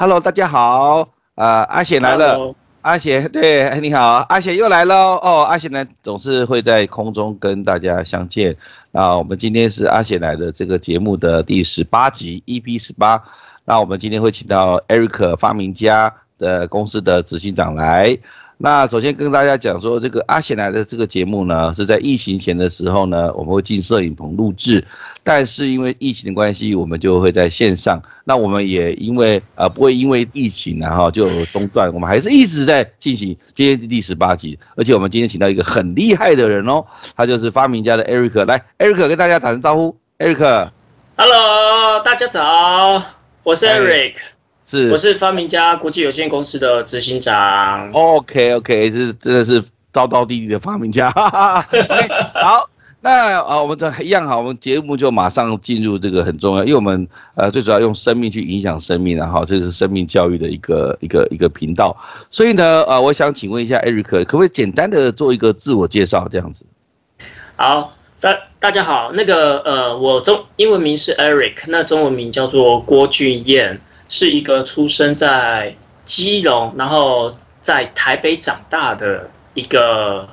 哦，Hello，大家好，呃，阿贤来了，阿贤，对，你好，阿贤又来了哦，阿贤呢总是会在空中跟大家相见，那我们今天是阿贤来的这个节目的第十八集，EP 十八，那我们今天会请到 Eric 发明家的公司的执行长来。那首先跟大家讲说，这个阿贤来的这个节目呢，是在疫情前的时候呢，我们会进摄影棚录制，但是因为疫情的关系，我们就会在线上。那我们也因为呃不会因为疫情然后就中断，我们还是一直在进行。今天第十八集，而且我们今天请到一个很厉害的人哦，他就是发明家的 Eric。来，Eric 跟大家打声招呼，Eric，Hello，大家早，我是 Eric。是，我是发明家国际有限公司的执行长。OK OK，是真的是道道地地的发明家。好，那啊，我们这一样好，我们节目就马上进入这个很重要，因为我们呃最主要用生命去影响生命，然后这是生命教育的一个一个一个频道。所以呢，呃，我想请问一下 Eric，可不可以简单的做一个自我介绍这样子？好，大大家好，那个呃，我中英文名是 Eric，那中文名叫做郭俊彦。是一个出生在基隆，然后在台北长大的一个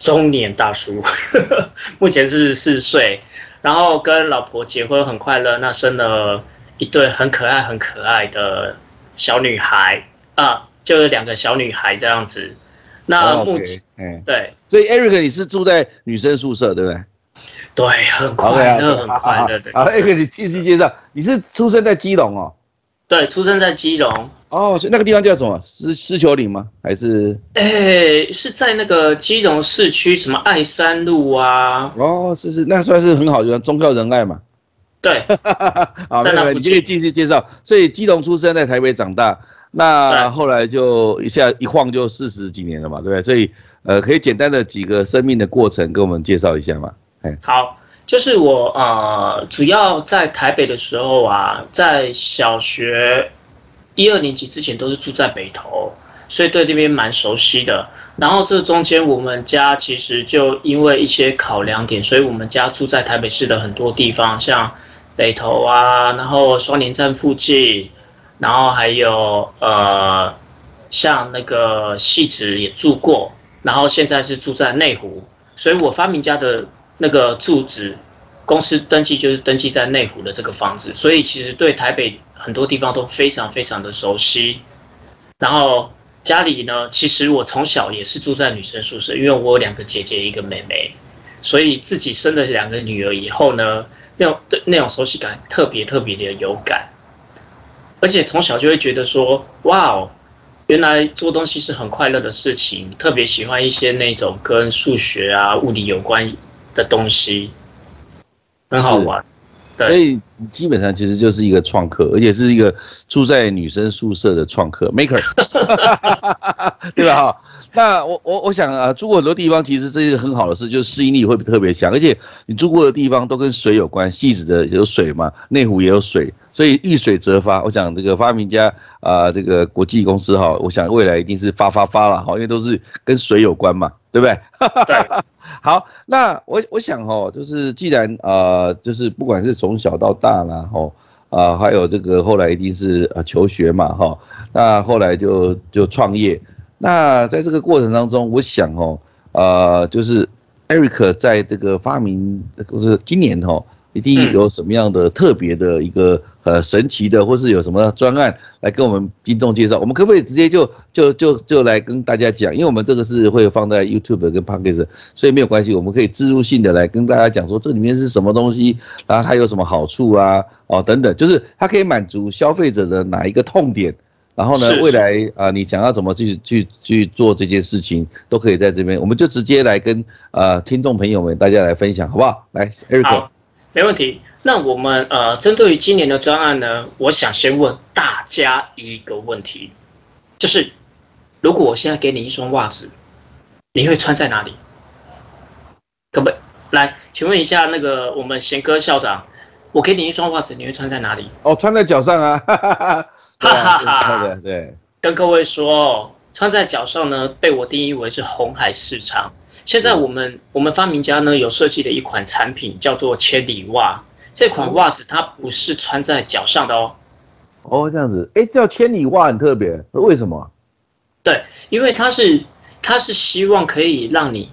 中年大叔，目前是四岁，然后跟老婆结婚很快乐，那生了一对很可爱很可爱的小女孩啊，就是两个小女孩这样子。那目前，嗯，对，所以 Eric 你是住在女生宿舍，对不对？对，很快乐，很快乐的。好，Eric 你继续介绍，你是出生在基隆哦。对，出生在基隆哦，所以那个地方叫什么？是狮球岭吗？还是？哎，是在那个基隆市区，什么爱山路啊？哦，是是，那算是很好的忠孝仁爱嘛。对，好，那你可以继续介绍。所以基隆出生，在台北长大，那后来就一下一晃就四十几年了嘛，对不对？所以呃，可以简单的几个生命的过程跟我们介绍一下嘛？哎，好。就是我呃，主要在台北的时候啊，在小学一二年级之前都是住在北投，所以对那边蛮熟悉的。然后这中间我们家其实就因为一些考量点，所以我们家住在台北市的很多地方，像北投啊，然后双连站附近，然后还有呃，像那个戏子也住过，然后现在是住在内湖，所以我发明家的。那个住址公司登记就是登记在内湖的这个房子，所以其实对台北很多地方都非常非常的熟悉。然后家里呢，其实我从小也是住在女生宿舍，因为我有两个姐姐一个妹妹，所以自己生了两个女儿以后呢，那种对那种熟悉感特别特别的有感，而且从小就会觉得说，哇哦。原来做东西是很快乐的事情，特别喜欢一些那种跟数学啊、物理有关。的东西很好玩，所以基本上其实就是一个创客，而且是一个住在女生宿舍的创客 maker，对吧？哈，那我我我想啊，住过很多地方，其实这是很好的事，就是适应力会特别强，而且你住过的地方都跟水有关，戏子的有水嘛，内湖也有水，所以遇水则发。我想这个发明家啊，这个国际公司哈，我想未来一定是发发发了哈，因为都是跟水有关嘛，对不对？对。好，那我我想哦，就是既然呃，就是不管是从小到大啦，吼啊，还有这个后来一定是呃求学嘛，哈，那后来就就创业。那在这个过程当中，我想哦，呃，就是 Eric 在这个发明，就是今年哦。一定有什么样的特别的一个呃神奇的，或是有什么专案来跟我们听众介绍？我们可不可以直接就就就就来跟大家讲？因为我们这个是会放在 YouTube 跟 p o d c a s t 所以没有关系，我们可以植入性的来跟大家讲说这里面是什么东西，然后它有什么好处啊，哦等等，就是它可以满足消费者的哪一个痛点，然后呢，未来啊你想要怎么去去去做这件事情，都可以在这边，我们就直接来跟呃听众朋友们大家来分享，好不好？来，Eric。没问题。那我们呃，针对于今年的专案呢，我想先问大家一个问题，就是如果我现在给你一双袜子，你会穿在哪里？可不可以？来，请问一下那个我们贤哥校长，我给你一双袜子，你会穿在哪里？哦，穿在脚上啊！哈哈哈哈哈！对，跟各位说，穿在脚上呢，被我定义为是红海市场。现在我们我们发明家呢有设计的一款产品叫做千里袜，这款袜子它不是穿在脚上的哦，哦，这样子，哎，叫千里袜很特别，为什么？对，因为它是它是希望可以让你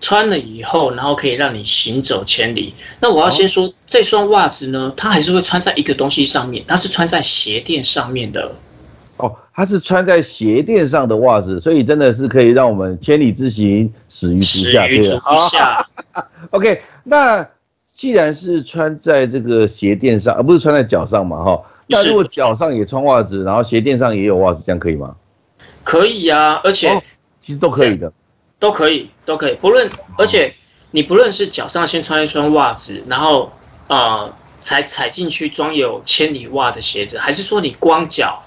穿了以后，然后可以让你行走千里。那我要先说，这双袜子呢，它还是会穿在一个东西上面，它是穿在鞋垫上面的。哦，它是穿在鞋垫上的袜子，所以真的是可以让我们千里之行，始于足下。OK，那既然是穿在这个鞋垫上，而不是穿在脚上嘛，哈。那如果脚上也穿袜子，然后鞋垫上也有袜子，这样可以吗？可以呀，而且其实都可以的，都可以，都可以。不论，而且你不论是脚上先穿一双袜子，然后呃才踩进去装有千里袜的鞋子，还是说你光脚？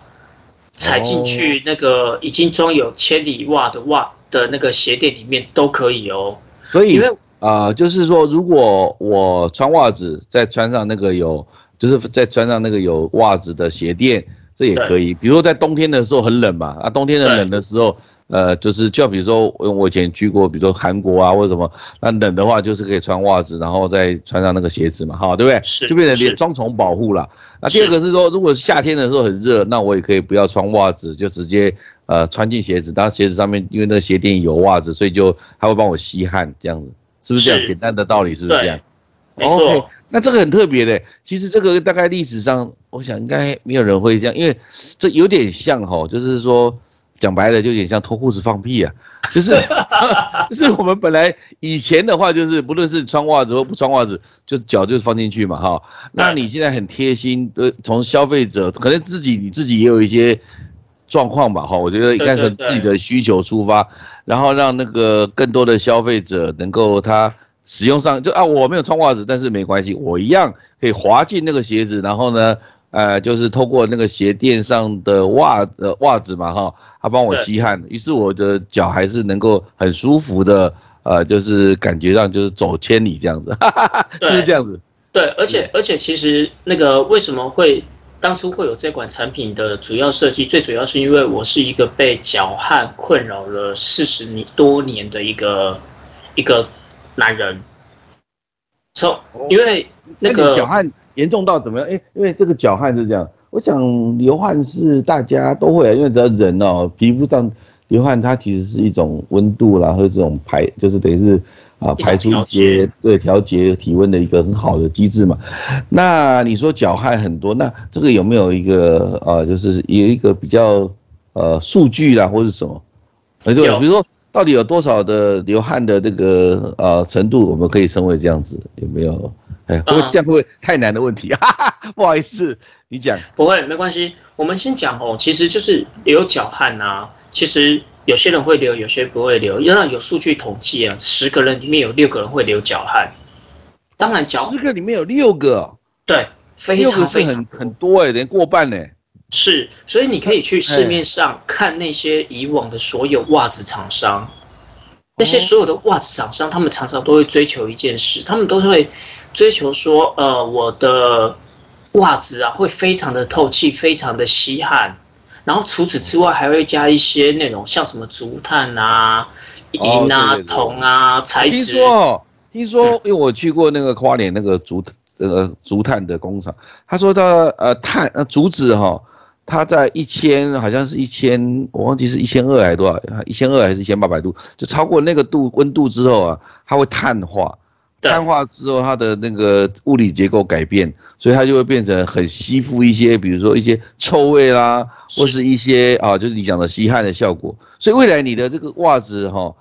踩进去那个已经装有千里袜的袜的那个鞋垫里面都可以哦。所以，因为啊，就是说，如果我穿袜子，再穿上那个有，就是再穿上那个有袜子的鞋垫，这也可以。比如说在冬天的时候很冷嘛，啊，冬天的冷的时候。呃，就是就比如说，我以前去过，比如说韩国啊，或者什么，那冷的话就是可以穿袜子，然后再穿上那个鞋子嘛，哈，对不对？是，就变成双重保护了。那第二个是说，如果夏天的时候很热，那我也可以不要穿袜子，就直接呃穿进鞋子，当然鞋子上面因为那个鞋垫有袜子，所以就它会帮我吸汗，这样子是不是这样？简单的道理是不是这样？没错。那这个很特别的，其实这个大概历史上，我想应该没有人会这样，因为这有点像哈，就是说。讲白了就有点像脱裤子放屁啊，就是 就是我们本来以前的话就是不论是穿袜子或不穿袜子，就脚就放进去嘛哈。那你现在很贴心，呃，从消费者可能自己你自己也有一些状况吧哈。我觉得应该是自己的需求出发，然后让那个更多的消费者能够他使用上就啊我没有穿袜子，但是没关系，我一样可以滑进那个鞋子，然后呢。呃，就是透过那个鞋垫上的袜呃袜子嘛哈，它帮我吸汗，于是我的脚还是能够很舒服的，呃，就是感觉上就是走千里这样子，是不是这样子？对，而且而且其实那个为什么会当初会有这款产品的主要设计，最主要是因为我是一个被脚汗困扰了四十年多年的一个一个男人，从因为那个脚汗。严重到怎么样？哎，因为这个脚汗是这样，我想流汗是大家都会，因为只要人哦，皮肤上流汗，它其实是一种温度啦，或者这种排，就是等于是啊排出一些对调节体温的一个很好的机制嘛。那你说脚汗很多，那这个有没有一个呃，就是有一个比较呃数据啦，或者什么？哎，对，比如说到底有多少的流汗的这个呃程度，我们可以称为这样子，有没有？哎，不会这样会不会太难的问题？不好意思，你讲不会没关系。我们先讲哦，其实就是流脚汗呐。其实有些人会流，有些不会流。那有数据统计啊，十个人里面有六个人会流脚汗。当然，脚十个里面有六个，对，非常非常很很多哎，连过半呢。是，所以你可以去市面上看那些以往的所有袜子厂商，那些所有的袜子厂商，他们常常都会追求一件事，他们都是会。追求说，呃，我的袜子啊会非常的透气，非常的吸汗，然后除此之外还会加一些那种像什么竹炭啊、银啊、铜啊材质。听说，听说，因为我去过那个花莲那个竹呃竹炭的工厂，他说他呃炭呃竹子哈，它在一千好像是一千，我忘记是一千二还是多少，一千二还是一千八百度，就超过那个度温度之后啊，它会碳化。碳化之后，它的那个物理结构改变，所以它就会变成很吸附一些，比如说一些臭味啦，或是一些啊，就是你讲的吸汗的效果。所以未来你的这个袜子哈，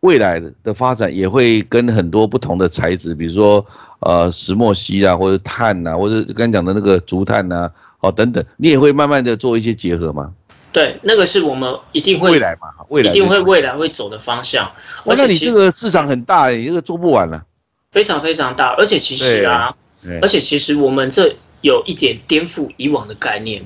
未来的的发展也会跟很多不同的材质，比如说呃石墨烯啊，或者碳呐，或者刚讲的那个竹炭呐，哦等等，你也会慢慢的做一些结合吗？对，那个是我们一定会未来嘛，未来一定会未来会走的方向。而且你这个市场很大，你这个做不完了。非常非常大，而且其实啊，而且其实我们这有一点颠覆以往的概念，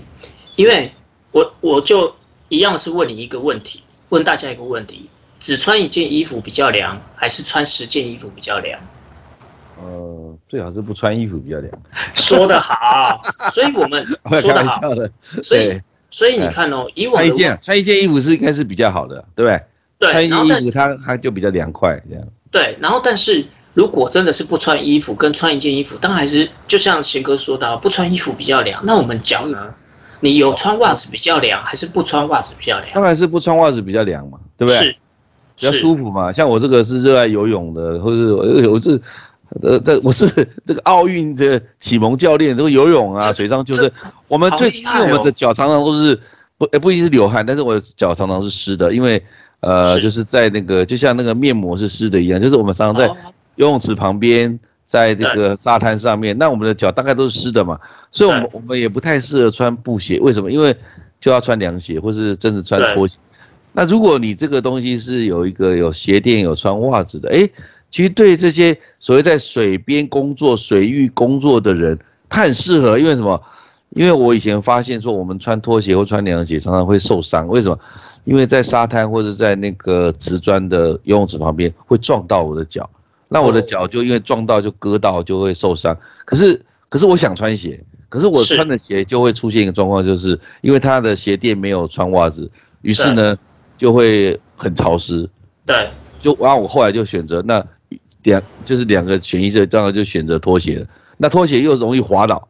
因为我我就一样是问你一个问题，问大家一个问题：只穿一件衣服比较凉，还是穿十件衣服比较凉？呃，最好是不穿衣服比较凉。说得好，所以我们 说得好，所以所以你看哦，以我穿一件穿一件衣服是应该是比较好的，对不对？对，穿一件衣服它它就比较凉快这样。对，然后但是。如果真的是不穿衣服跟穿一件衣服，当然还是就像贤哥说的，不穿衣服比较凉。那我们脚呢？你有穿袜子比较凉，还是不穿袜子比较凉？当然是不穿袜子比较凉嘛，对不对？是，比较舒服嘛。像我这个是热爱游泳的，或者我我是呃这我是这个奥运的启蒙教练，这个游泳啊，水上就是我们最因为我们的脚常常都是不不一定是流汗，但是我的脚常常是湿的，因为呃就是在那个就像那个面膜是湿的一样，就是我们常常在游泳池旁边。在这个沙滩上面，那我们的脚大概都是湿的嘛，所以，我们我们也不太适合穿布鞋。为什么？因为就要穿凉鞋，或是真的穿拖鞋。那如果你这个东西是有一个有鞋垫、有穿袜子的，哎，其实对这些所谓在水边工作、水域工作的人，它很适合。因为什么？因为我以前发现说，我们穿拖鞋或穿凉鞋常常会受伤。为什么？因为在沙滩或者在那个瓷砖的游泳池旁边会撞到我的脚。那我的脚就因为撞到就割到就会受伤，可是可是我想穿鞋，可是我穿的鞋就会出现一个状况，就是因为它的鞋垫没有穿袜子，于是呢就会很潮湿。对，就然后我后来就选择那两就是两个选一色，这样就选择拖鞋了。那拖鞋又容易滑倒。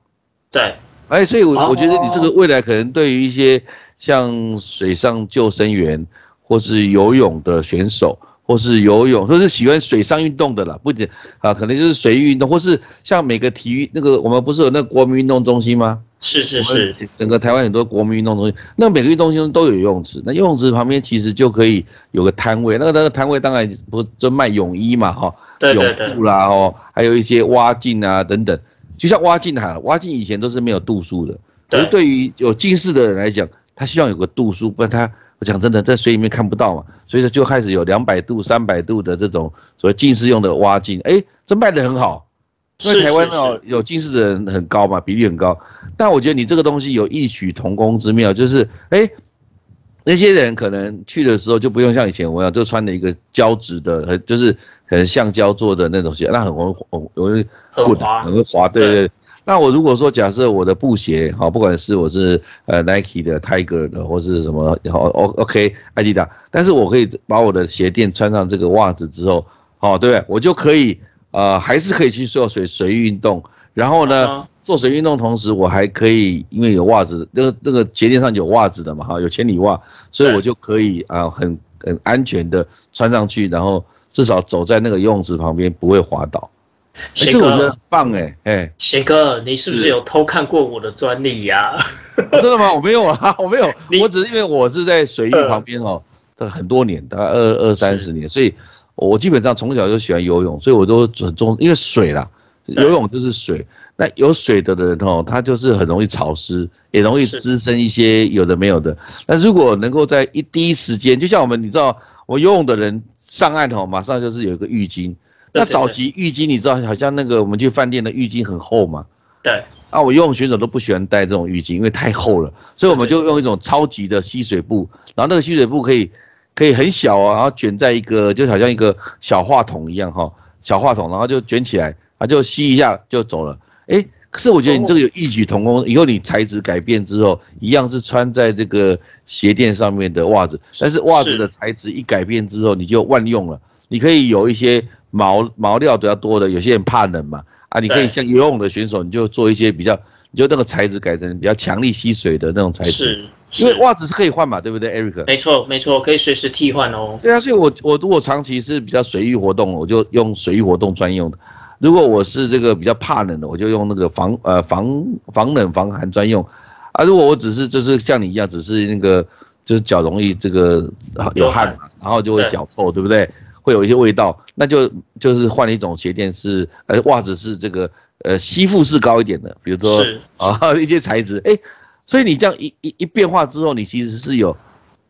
对，哎，所以我我觉得你这个未来可能对于一些像水上救生员或是游泳的选手。或是游泳，或是喜欢水上运动的啦，不仅啊，可能就是水域运动，或是像每个体育那个，我们不是有那个国民运动中心吗？是是是，整个台湾很多国民运动中心，那每个运动中心都有游泳池，那游泳池旁边其实就可以有个摊位，那个那个摊位当然不就卖泳衣嘛，哈，泳裤啦，哦，还有一些蛙镜啊等等，就像蛙镜哈，蛙镜以前都是没有度数的，可是对于有近视的人来讲，他希望有个度数，不然他。我讲真的，在水里面看不到嘛，所以说就开始有两百度、三百度的这种所谓近视用的蛙镜，哎，这卖的很好，因为台湾哦有近视的人很高嘛，比例很高。但我觉得你这个东西有异曲同工之妙，就是哎，那些人可能去的时候就不用像以前我一样，就穿了一个胶质的，很就是很橡胶做的那种鞋，那很容易容易很滑，很滑，对对。那我如果说假设我的布鞋，好，不管是我是呃 Nike 的 Tiger 的，或是什么，好 O OK Adidas，但是我可以把我的鞋垫穿上这个袜子之后，好，对不对？我就可以呃，还是可以去做水水运动，然后呢，做水运动同时，我还可以因为有袜子，那个那个鞋垫上有袜子的嘛，哈，有千里袜，所以我就可以啊，很很安全的穿上去，然后至少走在那个游泳池旁边不会滑倒。贤哥，棒哎哎，贤哥，你是不是有偷看过我的专利呀？真的吗？我没有啊，我没有，我只是因为我是在水域旁边哦，这很多年，大概二二三十年，所以我基本上从小就喜欢游泳，所以我都很重，因为水啦，游泳就是水，那有水的人哦，他就是很容易潮湿，也容易滋生一些有的没有的。那如果能够在一第一时间，就像我们，你知道，我游泳的人上岸哦，马上就是有一个浴巾。那早期浴巾你知道，好像那个我们去饭店的浴巾很厚嘛？对。啊，我游泳选手都不喜欢带这种浴巾，因为太厚了，所以我们就用一种超级的吸水布，然后那个吸水布可以可以很小啊，然后卷在一个就好像一个小话筒一样哈，小话筒，然后就卷起来，啊就吸一下就走了。哎，可是我觉得你这个有异曲同工，以后你材质改变之后，一样是穿在这个鞋垫上面的袜子，但是袜子的材质一改变之后，你就万用了，你可以有一些。毛毛料比较多的，有些人怕冷嘛，啊，你可以像游泳的选手，你就做一些比较，你就那个材质改成比较强力吸水的那种材质，是，因为袜子是可以换嘛，对不对，Eric？没错，没错，可以随时替换哦。对啊，所以我我如果长期是比较水域活动，我就用水域活动专用的；如果我是这个比较怕冷的，我就用那个防呃防防冷防寒专用。啊，如果我只是就是像你一样，只是那个就是脚容易这个有汗。嘛，然后就会脚臭，对不对？会有一些味道，那就就是换了一种鞋垫，是呃袜子是这个呃吸附式高一点的，比如说啊 一些材质，哎，所以你这样一一一变化之后，你其实是有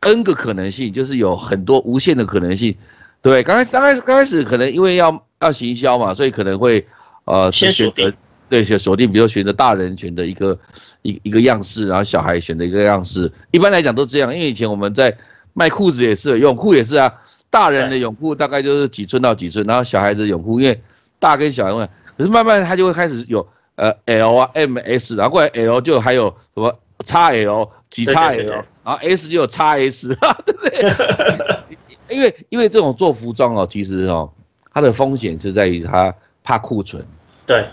n 个可能性，就是有很多无限的可能性，对，刚开刚开始刚开始可能因为要要行销嘛，所以可能会呃先选择对选锁定，比如选择大人选的一个一一个样式，然后小孩选的一个样式，一般来讲都这样，因为以前我们在卖裤子也是，泳裤也是啊。大人的泳裤大概就是几寸到几寸，然后小孩子泳裤因为大跟小，因可是慢慢他就会开始有呃 L 啊 M S，然后过来 L 就还有什么 x L 几 x L，然后 S 就有 x S，对不对？因为因为这种做服装哦，其实哦，它的风险就在于它怕库存。对，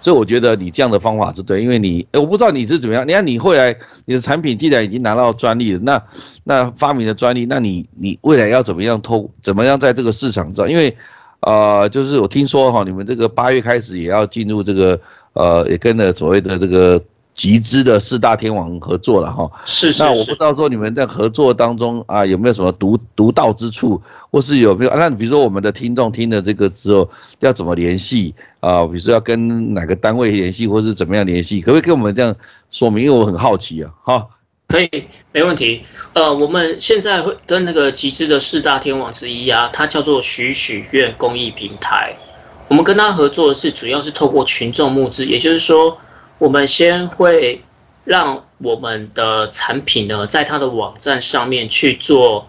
所以我觉得你这样的方法是对，因为你，我不知道你是怎么样。你看你后来你的产品既然已经拿到专利了，那那发明的专利，那你你未来要怎么样偷，怎么样在这个市场上？因为，呃，就是我听说哈，你们这个八月开始也要进入这个，呃，也跟着所谓的这个。集资的四大天王合作了哈，是是。那我不知道说你们在合作当中啊有没有什么独独到之处，或是有没有？那比如说我们的听众听了这个之后要怎么联系啊？比如说要跟哪个单位联系，或是怎么样联系？可不可以跟我们这样说明？因为我很好奇啊。哈，可以，没问题。呃，我们现在会跟那个集资的四大天王之一啊，它叫做许许愿公益平台。我们跟他合作的是主要是透过群众募资，也就是说。我们先会让我们的产品呢，在它的网站上面去做，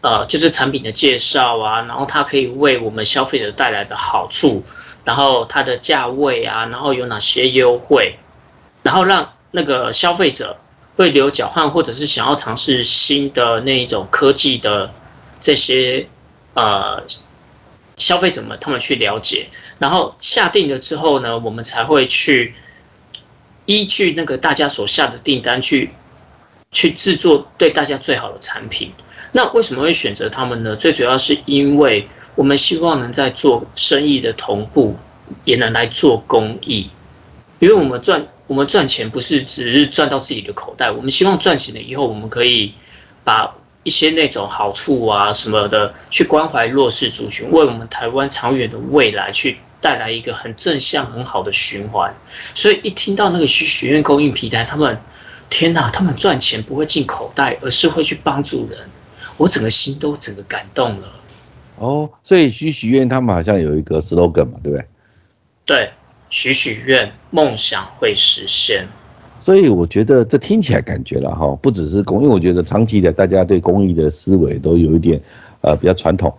呃，就是产品的介绍啊，然后它可以为我们消费者带来的好处，然后它的价位啊，然后有哪些优惠，然后让那个消费者会留脚换，或者是想要尝试新的那一种科技的这些呃消费者们，他们去了解，然后下定了之后呢，我们才会去。依据那个大家所下的订单去，去制作对大家最好的产品。那为什么会选择他们呢？最主要是因为我们希望能在做生意的同步，也能来做公益。因为我们赚我们赚钱不是只是赚到自己的口袋，我们希望赚钱了以后，我们可以把一些那种好处啊什么的，去关怀弱势族群，为我们台湾长远的未来去。带来一个很正向、很好的循环，所以一听到那个许许愿供应平台，他们天哪，他们赚钱不会进口袋，而是会去帮助人，我整个心都整个感动了。哦，所以许许愿他们好像有一个 slogan 嘛，对不对？对，许许愿，梦想会实现。所以我觉得这听起来感觉了哈，不只是公益，我觉得长期的大家对公益的思维都有一点呃比较传统。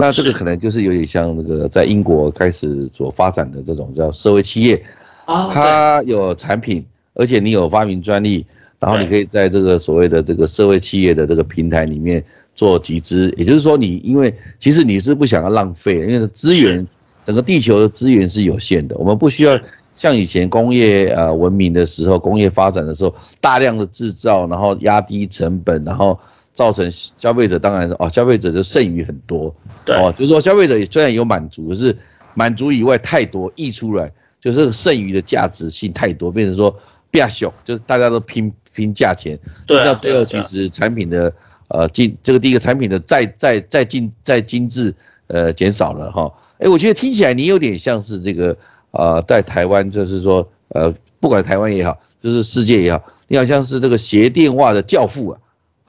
那这个可能就是有点像那个在英国开始所发展的这种叫社会企业，啊，它有产品，而且你有发明专利，然后你可以在这个所谓的这个社会企业的这个平台里面做集资，也就是说你因为其实你是不想要浪费，因为资源整个地球的资源是有限的，我们不需要像以前工业呃文明的时候，工业发展的时候大量的制造，然后压低成本，然后。造成消费者当然是哦，消费者就剩余很多，对。哦，就是说消费者虽然有满足，可是满足以外太多溢出来，就是剩余的价值性太多，变成说变小，就是大家都拼拼价钱，对，到最后其实产品的呃精这个第一个产品的再再再精再精致呃减少了哈，哎，我觉得听起来你有点像是这个呃在台湾就是说呃不管台湾也好，就是世界也好，你好像是这个鞋电话的教父啊。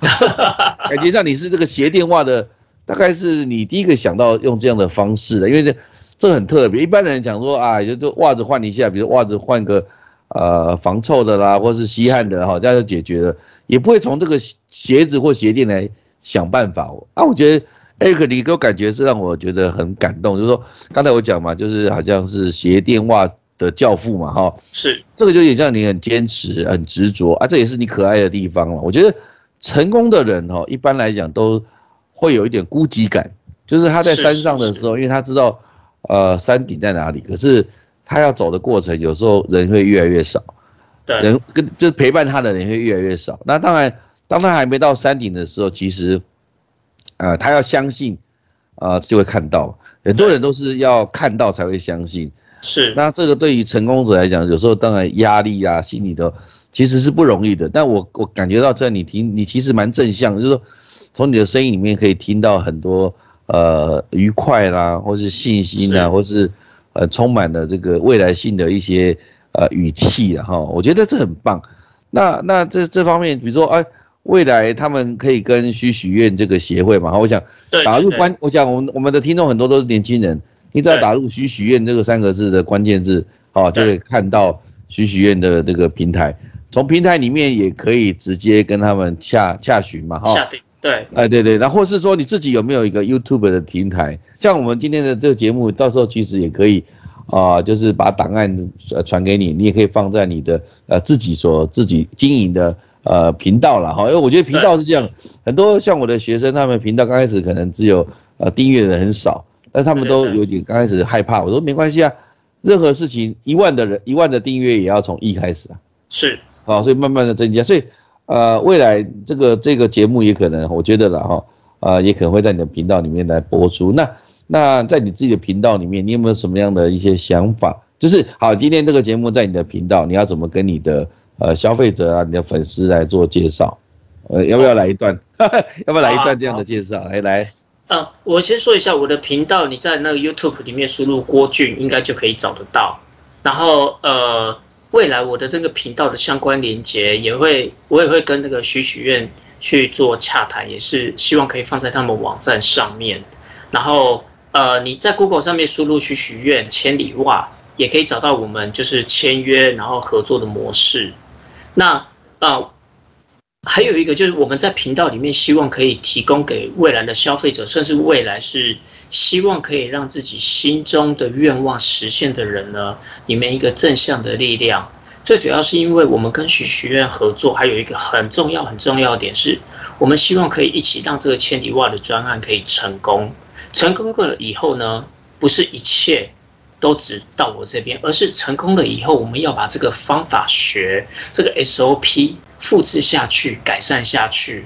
感觉上你是这个鞋电话的，大概是你第一个想到用这样的方式的，因为这这很特别。一般人讲说啊，就就袜子换一下，比如袜子换个呃防臭的啦，或是吸汗的哈，这样就解决了，也不会从这个鞋子或鞋垫来想办法。啊，我觉得 Eric，你给我感觉是让我觉得很感动，就是说刚才我讲嘛，就是好像是鞋垫袜的教父嘛，哈，是这个就有点像你很坚持、很执着啊，这也是你可爱的地方了。我觉得。成功的人哦，一般来讲都会有一点孤寂感，就是他在山上的时候，因为他知道，呃，山顶在哪里，可是他要走的过程，有时候人会越来越少，对，人跟就是陪伴他的人会越来越少。那当然，当他还没到山顶的时候，其实，呃，他要相信，呃，就会看到。很多人都是要看到才会相信，是。那这个对于成功者来讲，有时候当然压力啊，心里的。其实是不容易的，但我我感觉到这你听你其实蛮正向，就是说从你的声音里面可以听到很多呃愉快啦，或是信心啊，或是呃充满了这个未来性的一些呃语气的哈，我觉得这很棒。那那这这方面，比如说哎，未来他们可以跟许许愿这个协会嘛，我想打入关，我想我们我们的听众很多都是年轻人，你只要打入许许愿这个三个字的关键字，哦，就可以看到许许愿的这个平台。从平台里面也可以直接跟他们洽洽询嘛，哈，对，哎对对，然后或是说你自己有没有一个 YouTube 的平台，像我们今天的这个节目，到时候其实也可以啊，就是把档案呃传给你，你也可以放在你的呃自己所自己经营的呃频道了哈，因为我觉得频道是这样，很多像我的学生，他们频道刚开始可能只有呃订阅的人很少，但他们都有点刚开始害怕，我说没关系啊。任何事情一万的人一万的订阅也要从一开始啊，是啊，所以慢慢的增加，所以呃未来这个这个节目也可能我觉得了哈，呃也可能会在你的频道里面来播出。那那在你自己的频道里面，你有没有什么样的一些想法？就是好，今天这个节目在你的频道，你要怎么跟你的呃消费者啊、你的粉丝来做介绍？呃，要不要来一段？要不要来一段这样的介绍？来来。嗯，我先说一下我的频道，你在那个 YouTube 里面输入郭俊，应该就可以找得到。然后呃，未来我的这个频道的相关连接也会，我也会跟那个许许愿去做洽谈，也是希望可以放在他们网站上面。然后呃，你在 Google 上面输入许许愿千里袜，也可以找到我们就是签约然后合作的模式。那啊。还有一个就是，我们在频道里面希望可以提供给未来的消费者，甚至未来是希望可以让自己心中的愿望实现的人呢，里面一个正向的力量。最主要是因为我们跟许许愿合作，还有一个很重要很重要的点是，我们希望可以一起让这个千里袜的专案可以成功。成功过了以后呢，不是一切。都只到我这边，而是成功了以后，我们要把这个方法学，这个 SOP 复制下去，改善下去。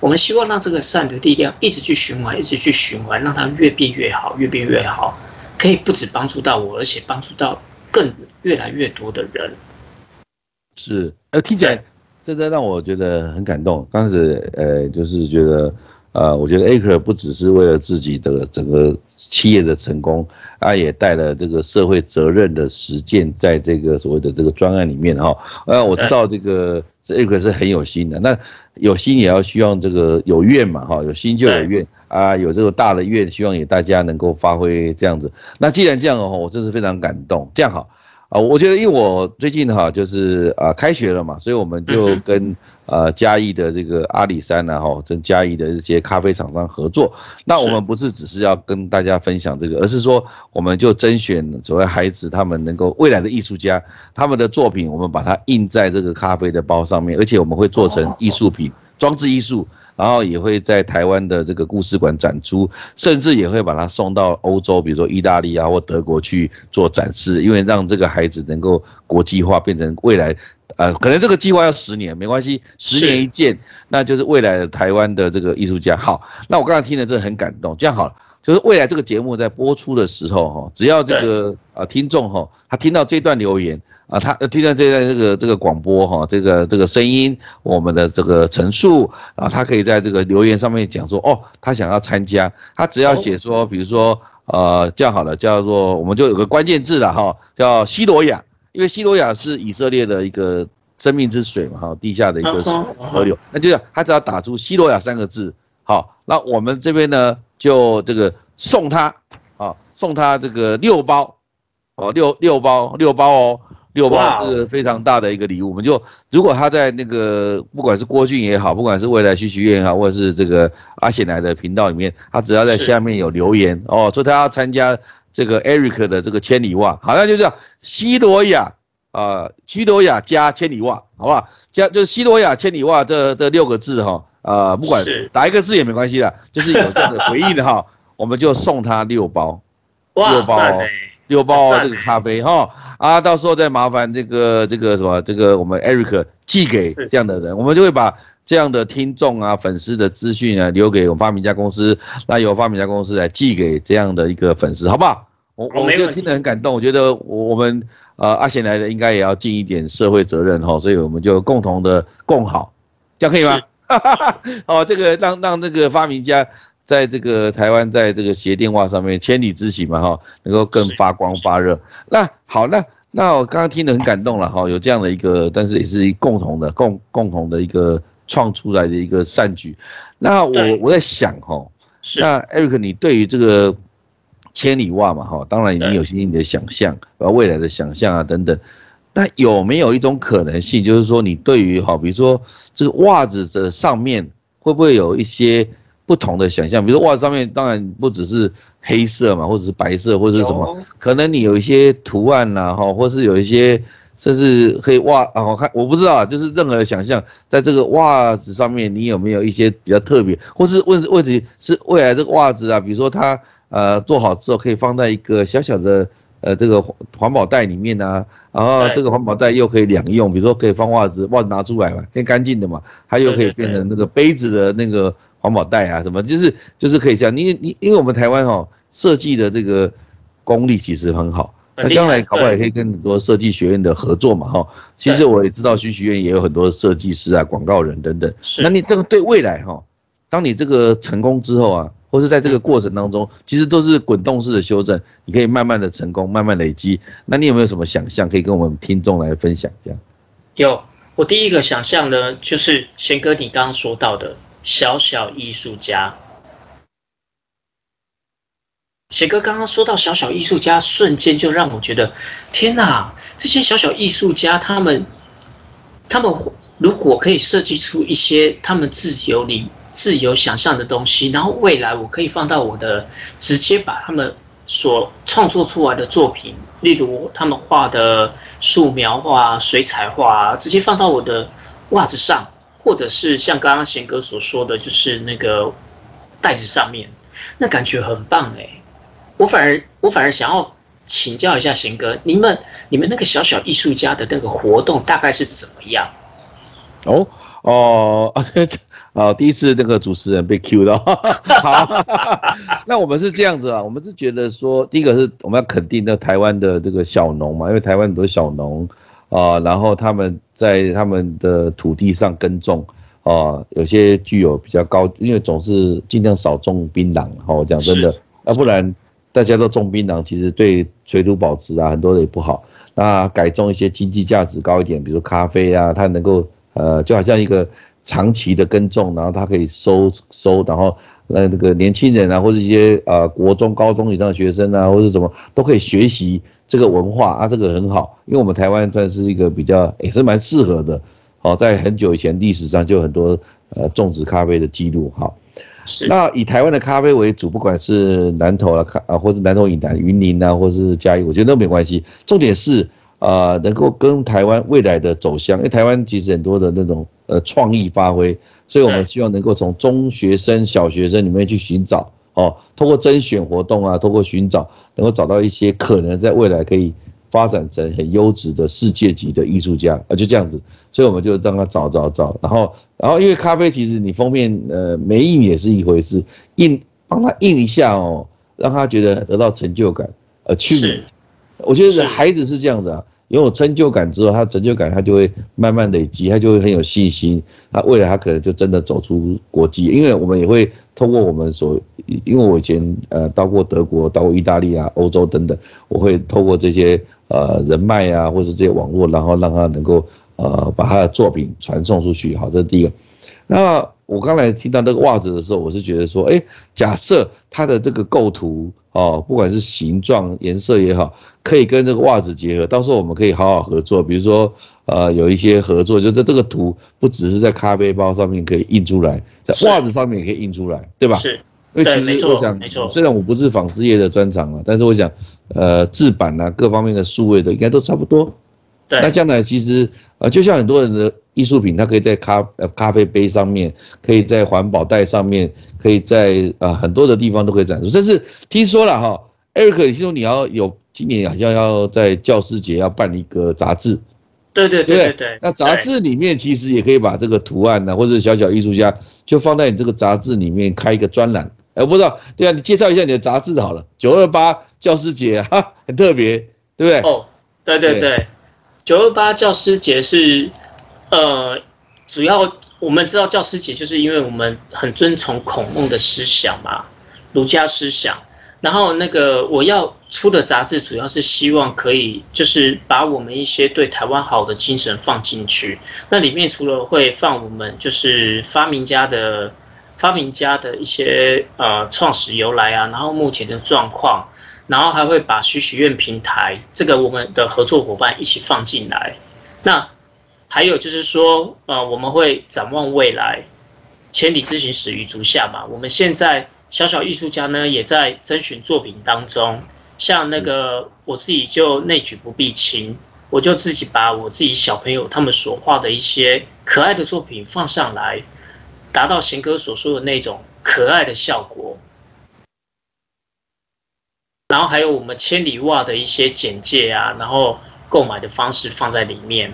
我们希望让这个善的力量一直去循环，一直去循环，让它越变越好，越变越好，可以不止帮助到我，而且帮助到更越来越多的人。是，呃，听起来真的让我觉得很感动。当时，呃，就是觉得。呃，我觉得 A 克不只是为了自己的整个企业的成功，他也带了这个社会责任的实践，在这个所谓的这个专案里面哈。呃，我知道这个 A 克是很有心的，那有心也要希望这个有愿嘛哈，有心就有愿啊，有这个大的愿，希望也大家能够发挥这样子。那既然这样的话，我真是非常感动。这样好啊，我觉得因为我最近哈就是啊开学了嘛，所以我们就跟。呃，嘉义的这个阿里山呢，哈，跟嘉义的这些咖啡厂商合作。那我们不是只是要跟大家分享这个，而是说，我们就甄选所谓孩子他们能够未来的艺术家，他们的作品，我们把它印在这个咖啡的包上面，而且我们会做成艺术品、装置艺术，然后也会在台湾的这个故事馆展出，甚至也会把它送到欧洲，比如说意大利啊或德国去做展示，因为让这个孩子能够国际化，变成未来。呃，可能这个计划要十年，没关系，十年一见，那就是未来的台湾的这个艺术家。好，那我刚才听了，真的很感动。这样好了，就是未来这个节目在播出的时候，哈，只要这个呃听众哈，他听到这段留言啊，他听到这段这个这个广播哈，这个这个声音，我们的这个陈述，啊他可以在这个留言上面讲说，哦，他想要参加，他只要写说，比如说呃，这样好了，叫做我们就有个关键字了哈，叫西罗亚。因为西罗亚是以色列的一个生命之水嘛，哈，地下的一个河流，那就是他只要打出西罗亚三个字，好，那我们这边呢就这个送他，啊，送他这个六包，哦，六六包六包哦，六包这个非常大的一个礼物，我们就如果他在那个不管是郭俊也好，不管是未来徐徐院也好，或者是这个阿显来的频道里面，他只要在下面有留言哦，说他要参加。这个 Eric 的这个千里袜，好像就这样，西罗亚啊，西罗亚加千里袜，好不好？加就是西罗亚千里袜这这六个字哈，呃，不管打一个字也没关系的，就是有这样的回应的哈，我们就送他六包，六包，六包这个咖啡哈，啊，到时候再麻烦这个这个什么，这个我们 Eric 寄给这样的人，我们就会把。这样的听众啊、粉丝的资讯啊，留给我们发明家公司，那由发明家公司来寄给这样的一个粉丝，好不好？我我觉得听得很感动，我觉得我我们呃阿贤来的应该也要尽一点社会责任哈，所以我们就共同的共好，这样可以吗？哦，这个让让这个发明家在这个台湾在这个鞋电话上面千里之行嘛哈，能够更发光发热。那好，那那我刚刚听得很感动了哈，有这样的一个，但是也是共同的共共同的一个。创出来的一个善举，那我我在想哈，那 Eric，你对于这个千里袜嘛哈，当然你有你的想象，呃，未来的想象啊等等，那有没有一种可能性，就是说你对于哈，比如说这个袜子的上面会不会有一些不同的想象？比如说袜子上面当然不只是黑色嘛，或者是白色，或者是什么，可能你有一些图案呐哈，或是有一些。甚至可以袜啊，我看我不知道啊，就是任何的想象，在这个袜子上面，你有没有一些比较特别，或是问问题是未来这个袜子啊，比如说它呃做好之后可以放在一个小小的呃这个环保袋里面啊，然后这个环保袋又可以两用，比如说可以放袜子，袜子拿出来嘛，变干净的嘛，它又可以变成那个杯子的那个环保袋啊，什么就是就是可以这样，因为你因为我们台湾哈设计的这个功力其实很好。那将来搞不好也可以跟很多设计学院的合作嘛，哈。其实我也知道，徐徐院也有很多设计师啊、广告人等等。是。那你这个对未来哈，当你这个成功之后啊，或是在这个过程当中，其实都是滚动式的修正，你可以慢慢的成功，慢慢累积。那你有没有什么想象可以跟我们听众来分享？这样。有，我第一个想象呢，就是贤哥你刚刚说到的小小艺术家。写哥刚刚说到小小艺术家，瞬间就让我觉得，天哪！这些小小艺术家，他们，他们如果可以设计出一些他们自由里自由想象的东西，然后未来我可以放到我的，直接把他们所创作出来的作品，例如他们画的素描画、水彩画，直接放到我的袜子上，或者是像刚刚贤哥所说的就是那个袋子上面，那感觉很棒哎。我反而我反而想要请教一下贤哥，你们你们那个小小艺术家的那个活动大概是怎么样？哦哦啊啊！第一次那个主持人被 Q 到，好，那我们是这样子啊，我们是觉得说，第一个是我们要肯定那台湾的这个小农嘛，因为台湾很多小农啊，然后他们在他们的土地上耕种啊，有些具有比较高，因为总是尽量少种槟榔，哦，讲真的，要不然。大家都种槟榔，其实对水土保持啊，很多的也不好。那改种一些经济价值高一点，比如咖啡啊，它能够呃，就好像一个长期的耕种，然后它可以收收，然后呃那个年轻人啊，或者一些呃国中、高中以上的学生啊，或者什么都可以学习这个文化啊，这个很好。因为我们台湾算是一个比较也是蛮适合的，哦，在很久以前历史上就很多呃种植咖啡的记录，好。那以台湾的咖啡为主，不管是南投啊，啊，或是南投以南、云林啊，或是嘉义，我觉得都没关系。重点是，呃，能够跟台湾未来的走向，因为台湾其实很多的那种呃创意发挥，所以我们希望能够从中学生、小学生里面去寻找，哦，通过甄选活动啊，通过寻找，能够找到一些可能在未来可以发展成很优质的世界级的艺术家，啊，就这样子。所以我们就让他找找找，然后。然后，因为咖啡其实你封面呃没印也是一回事，印帮他印一下哦，让他觉得得到成就感，呃，去，我觉得孩子是这样子啊，有成就感之后，他成就感他就会慢慢累积，他就会很有信心，他未来他可能就真的走出国际，因为我们也会通过我们所，因为我以前呃到过德国、到过意大利啊、欧洲等等，我会透过这些呃人脉啊，或者这些网络，然后让他能够。呃，把他的作品传送出去，好，这是第一个。那我刚才听到那个袜子的时候，我是觉得说，哎，假设它的这个构图哦，不管是形状、颜色也好，可以跟这个袜子结合，到时候我们可以好好合作。比如说，呃，有一些合作，就是这个图不只是在咖啡包上面可以印出来，在袜子上面也可以印出来，对吧？是。因为其实我想，虽然我不是纺织业的专长了，但是我想，呃，制版啊，各方面的数位的应该都差不多。对。那将来其实。啊，就像很多人的艺术品，它可以在咖呃咖啡杯上面，可以在环保袋上面，可以在啊很多的地方都可以展出。甚至听说了哈，Eric，你说你要有今年好像要在教师节要办一个杂志，对对对对对。那杂志里面其实也可以把这个图案呢，或者小小艺术家，就放在你这个杂志里面开一个专栏。哎，不知道，对啊，你介绍一下你的杂志好了。九二八教师节哈，很特别，对不对？哦，对对对。九二八教师节是，呃，主要我们知道教师节就是因为我们很遵从孔孟的思想嘛，儒家思想。然后那个我要出的杂志，主要是希望可以就是把我们一些对台湾好的精神放进去。那里面除了会放我们就是发明家的发明家的一些呃创始由来啊，然后目前的状况。然后还会把许许愿平台这个我们的合作伙伴一起放进来。那还有就是说，呃，我们会展望未来，千里之行始于足下嘛。我们现在小小艺术家呢，也在征询作品当中。像那个我自己就内举不避亲，我就自己把我自己小朋友他们所画的一些可爱的作品放上来，达到贤哥所说的那种可爱的效果。然后还有我们千里袜的一些简介啊，然后购买的方式放在里面。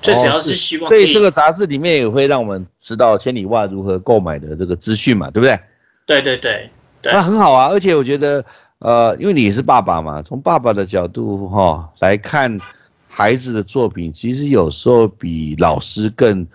最主要是希望，所以这个杂志里面也会让我们知道千里袜如何购买的这个资讯嘛，对不对？对对对，那很好啊。而且我觉得，呃，因为你是爸爸嘛，从爸爸的角度哈来看孩子的作品，其实有时候比老师更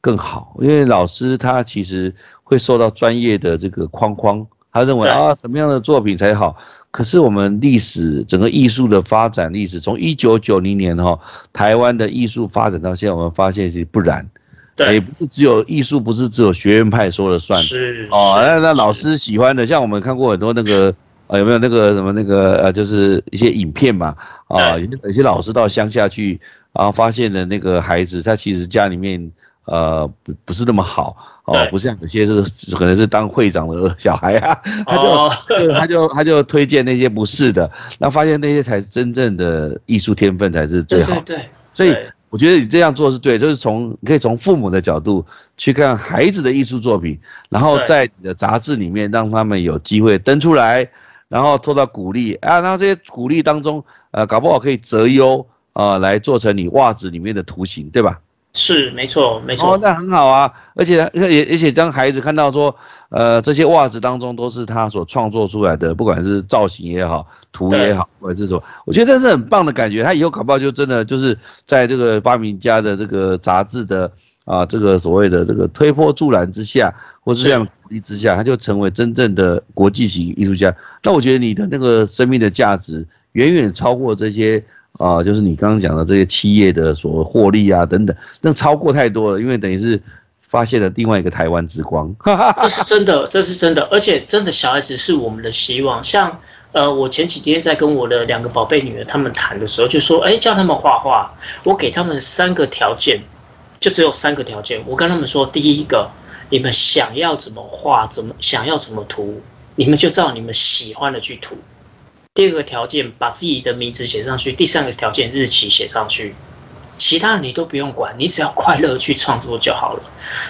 更好，因为老师他其实会受到专业的这个框框，他认为啊什么样的作品才好。可是我们历史整个艺术的发展历史，从一九九零年哈，台湾的艺术发展到现在，我们发现是不然，对，也不是只有艺术，不是只有学院派说了算，是哦，那那老师喜欢的，像我们看过很多那个，呃，有没有那个什么那个呃，就是一些影片嘛，啊，有些有些老师到乡下去，然后发现的那个孩子，他其实家里面呃不不是那么好。哦，不像有些是可能是当会长的小孩啊，他就 他就他就推荐那些不是的，那发现那些才是真正的艺术天分才是最好。对对。所以我觉得你这样做是对，就是从你可以从父母的角度去看孩子的艺术作品，然后在你的杂志里面让他们有机会登出来，然后受到鼓励啊，然后这些鼓励当中，呃，搞不好可以择优啊来做成你袜子里面的图形，对吧？是没错，没错。哦，那很好啊，而且而且而且当孩子看到说，呃，这些袜子当中都是他所创作出来的，不管是造型也好，图也好，或者是说，我觉得是很棒的感觉。他以后搞不好就真的就是在这个发明家的这个杂志的啊，这个所谓的这个推波助澜之下，或是这样鼓励之下，他就成为真正的国际型艺术家。那我觉得你的那个生命的价值远远超过这些。啊，就是你刚刚讲的这些企业的所获利啊，等等，那超过太多了，因为等于是发现了另外一个台湾之光。这是真的，这是真的，而且真的小孩子是我们的希望。像呃，我前几天在跟我的两个宝贝女儿他们谈的时候，就说，哎，叫他们画画，我给他们三个条件，就只有三个条件。我跟他们说，第一个，你们想要怎么画，怎么想要怎么涂，你们就照你们喜欢的去涂。第二个条件，把自己的名字写上去；第三个条件，日期写上去。其他你都不用管，你只要快乐去创作就好了。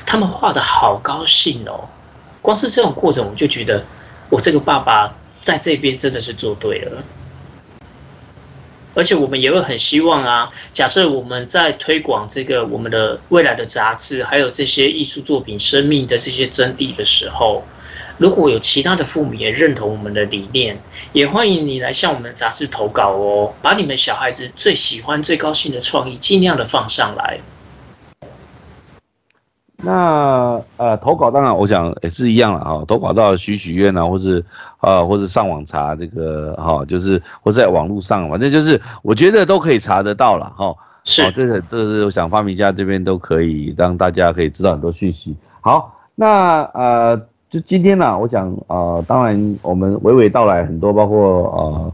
他们画的好高兴哦，光是这种过程，我就觉得我这个爸爸在这边真的是做对了。而且我们也会很希望啊，假设我们在推广这个我们的未来的杂志，还有这些艺术作品生命的这些真谛的时候。如果有其他的父母也认同我们的理念，也欢迎你来向我们的杂志投稿哦，把你们小孩子最喜欢、最高兴的创意尽量的放上来。那呃，投稿当然我想也是一样了哈，投稿到许许愿啊，或是啊，或是上网查这个哈，就是或在网络上，反正就是我觉得都可以查得到了哈。是，这个这是我想发明家这边都可以让大家可以知道很多讯息。好，那呃。就今天呢，我讲啊，当然我们娓娓道来很多，包括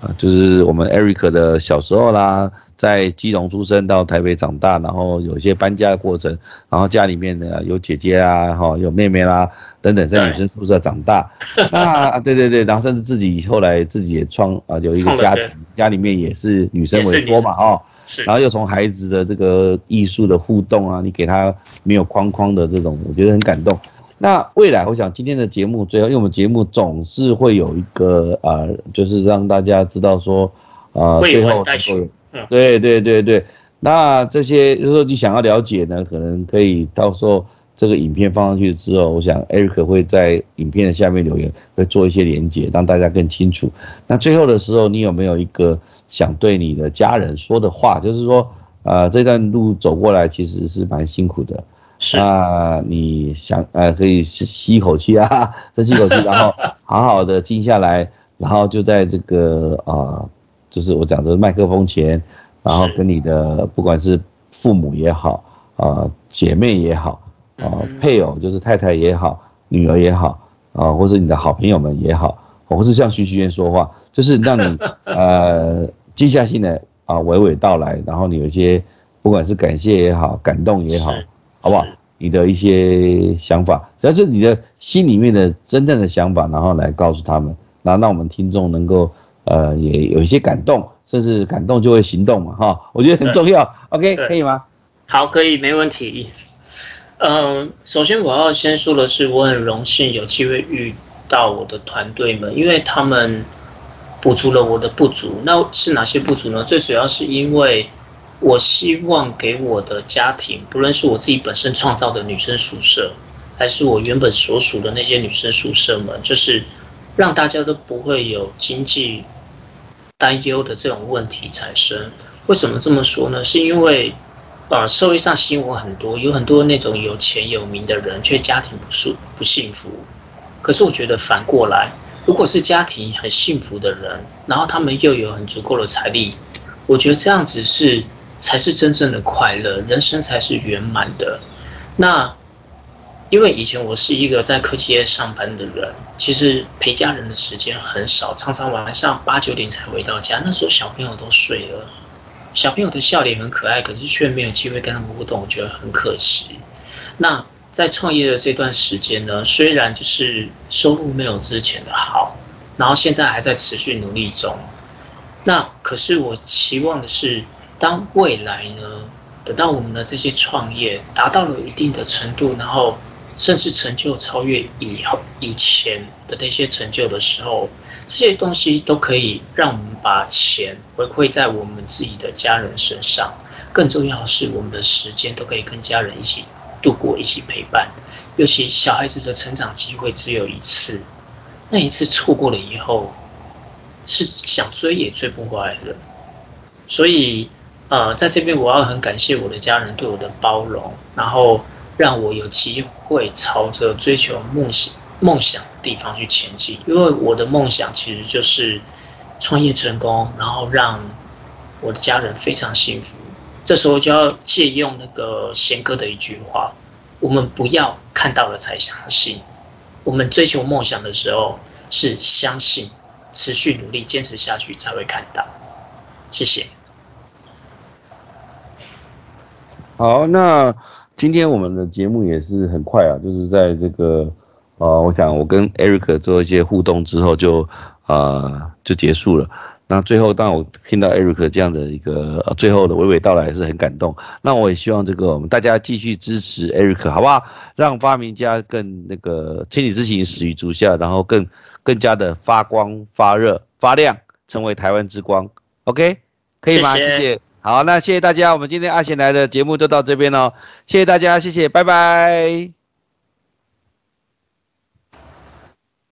呃，就是我们 Eric 的小时候啦，在基隆出生到台北长大，然后有一些搬家的过程，然后家里面呢有姐姐啊，哈，有妹妹啦等等，在女生宿舍长大，那对对对，然后甚至自己后来自己也创啊有一个家庭，家里面也是女生为多嘛，哦，然后又从孩子的这个艺术的互动啊，你给他没有框框的这种，我觉得很感动。那未来，我想今天的节目最后，因为我们节目总是会有一个啊，就是让大家知道说，啊，最后对对对对，那这些就是说你想要了解呢，可能可以到时候这个影片放上去之后，我想 Eric 会在影片的下面留言，会做一些连接，让大家更清楚。那最后的时候，你有没有一个想对你的家人说的话？就是说，啊，这段路走过来其实是蛮辛苦的。那你想呃，可以吸吸一口气啊，深吸一口气，然后 好好的静下来，然后就在这个啊，就是我讲的麦克风前，然后跟你的不管是父母也好啊，姐妹也好啊，配偶就是太太也好，女儿也好啊，或者你的好朋友们也好，或是向徐徐渊说话，就是让你 呃静下心来啊，娓娓道来，然后你有一些不管是感谢也好，感动也好。好不好？你的一些想法，只要是你的心里面的真正的想法，然后来告诉他们，然后让我们听众能够呃也有一些感动，甚至感动就会行动嘛，哈，我觉得很重要。OK，可以吗？好，可以，没问题。嗯，首先我要先说的是，我很荣幸有机会遇到我的团队们，因为他们补足了我的不足。那是哪些不足呢？最主要是因为我希望给我的家庭，不论是我自己本身创造的女生宿舍，还是我原本所属的那些女生宿舍们，就是让大家都不会有经济担忧的这种问题产生。为什么这么说呢？是因为。啊，社会上新闻很多，有很多那种有钱有名的人，却家庭不幸不幸福。可是我觉得反过来，如果是家庭很幸福的人，然后他们又有很足够的财力，我觉得这样子是才是真正的快乐，人生才是圆满的。那因为以前我是一个在科技业上班的人，其实陪家人的时间很少，常常晚上八九点才回到家，那时候小朋友都睡了。小朋友的笑脸很可爱，可是却没有机会跟他们互动，我觉得很可惜。那在创业的这段时间呢，虽然就是收入没有之前的好，然后现在还在持续努力中。那可是我期望的是，当未来呢，等到我们的这些创业达到了一定的程度，然后。甚至成就超越以后以前的那些成就的时候，这些东西都可以让我们把钱回馈在我们自己的家人身上。更重要的是，我们的时间都可以跟家人一起度过，一起陪伴。尤其小孩子的成长机会只有一次，那一次错过了以后，是想追也追不回来的。所以，呃，在这边我要很感谢我的家人对我的包容，然后。让我有机会朝着追求梦想梦想的地方去前进，因为我的梦想其实就是创业成功，然后让我的家人非常幸福。这时候就要借用那个贤哥的一句话：我们不要看到了才相信，我们追求梦想的时候是相信，持续努力坚持下去才会看到。谢谢。好，那。今天我们的节目也是很快啊，就是在这个，呃，我想我跟 Eric 做一些互动之后，就呃就结束了。那最后，当我听到 Eric 这样的一个最后的娓娓道来，是很感动。那我也希望这个我们大家继续支持 Eric，好不好？让发明家更那个千里之行始于足下，然后更更加的发光发热发亮，成为台湾之光。OK，可以吗？谢谢。好，那谢谢大家，我们今天阿贤来的节目就到这边喽，谢谢大家，谢谢，拜拜。